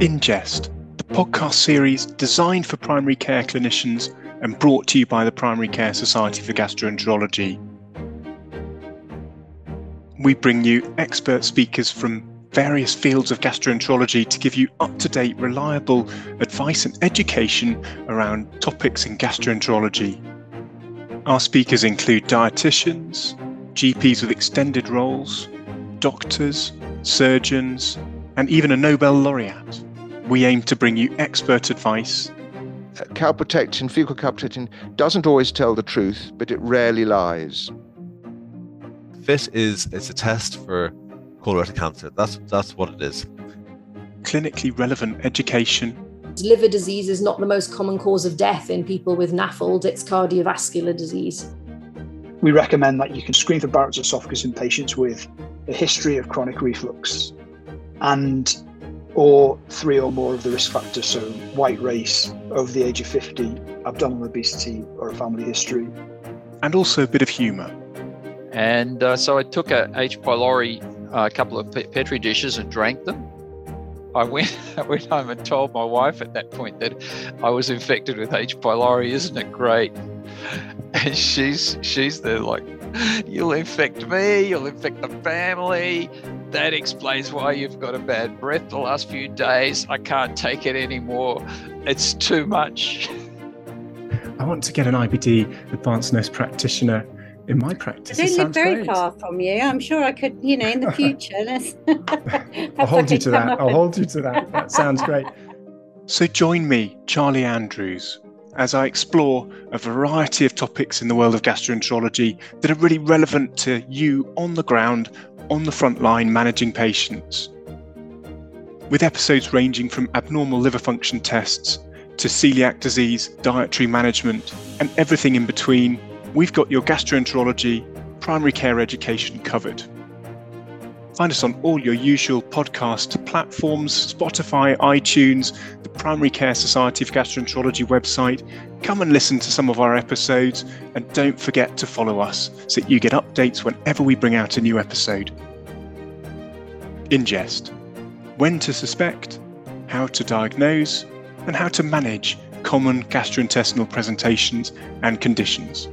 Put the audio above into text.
Ingest, the podcast series designed for primary care clinicians and brought to you by the Primary Care Society for Gastroenterology. We bring you expert speakers from various fields of gastroenterology to give you up to date, reliable advice and education around topics in gastroenterology. Our speakers include dietitians, GPs with extended roles, doctors, surgeons, and even a Nobel laureate. We aim to bring you expert advice. Uh, calprotectin, fecal calprotectin, doesn't always tell the truth, but it rarely lies. FIT is it's a test for colorectal cancer. That's that's what it is. Clinically relevant education. Liver disease is not the most common cause of death in people with NAFLD, it's cardiovascular disease. We recommend that you can screen for Barrett's esophagus in patients with a history of chronic reflux and or three or more of the risk factors, so white race, over the age of 50, abdominal obesity, or a family history. And also a bit of humour. And uh, so I took a H. pylori, uh, a couple of petri dishes, and drank them. I went, I went home and told my wife at that point that I was infected with H. pylori. Isn't it great? And she's she's there like, you'll infect me, you'll infect the family. That explains why you've got a bad breath the last few days. I can't take it anymore. It's too much. I want to get an IBD advanced nurse practitioner in my practice. I don't live very great. far from you. I'm sure I could, you know, in the future. I'll hold you to that. I'll hold you to that. That sounds great. So join me, Charlie Andrews, as I explore a variety of topics in the world of gastroenterology that are really relevant to you on the ground, on the front line, managing patients. With episodes ranging from abnormal liver function tests to celiac disease, dietary management, and everything in between, we've got your gastroenterology, primary care education covered. Find us on all your usual podcast platforms Spotify, iTunes, the Primary Care Society of Gastroenterology website. Come and listen to some of our episodes, and don't forget to follow us so that you get updates whenever we bring out a new episode. Ingest When to suspect, how to diagnose, and how to manage common gastrointestinal presentations and conditions.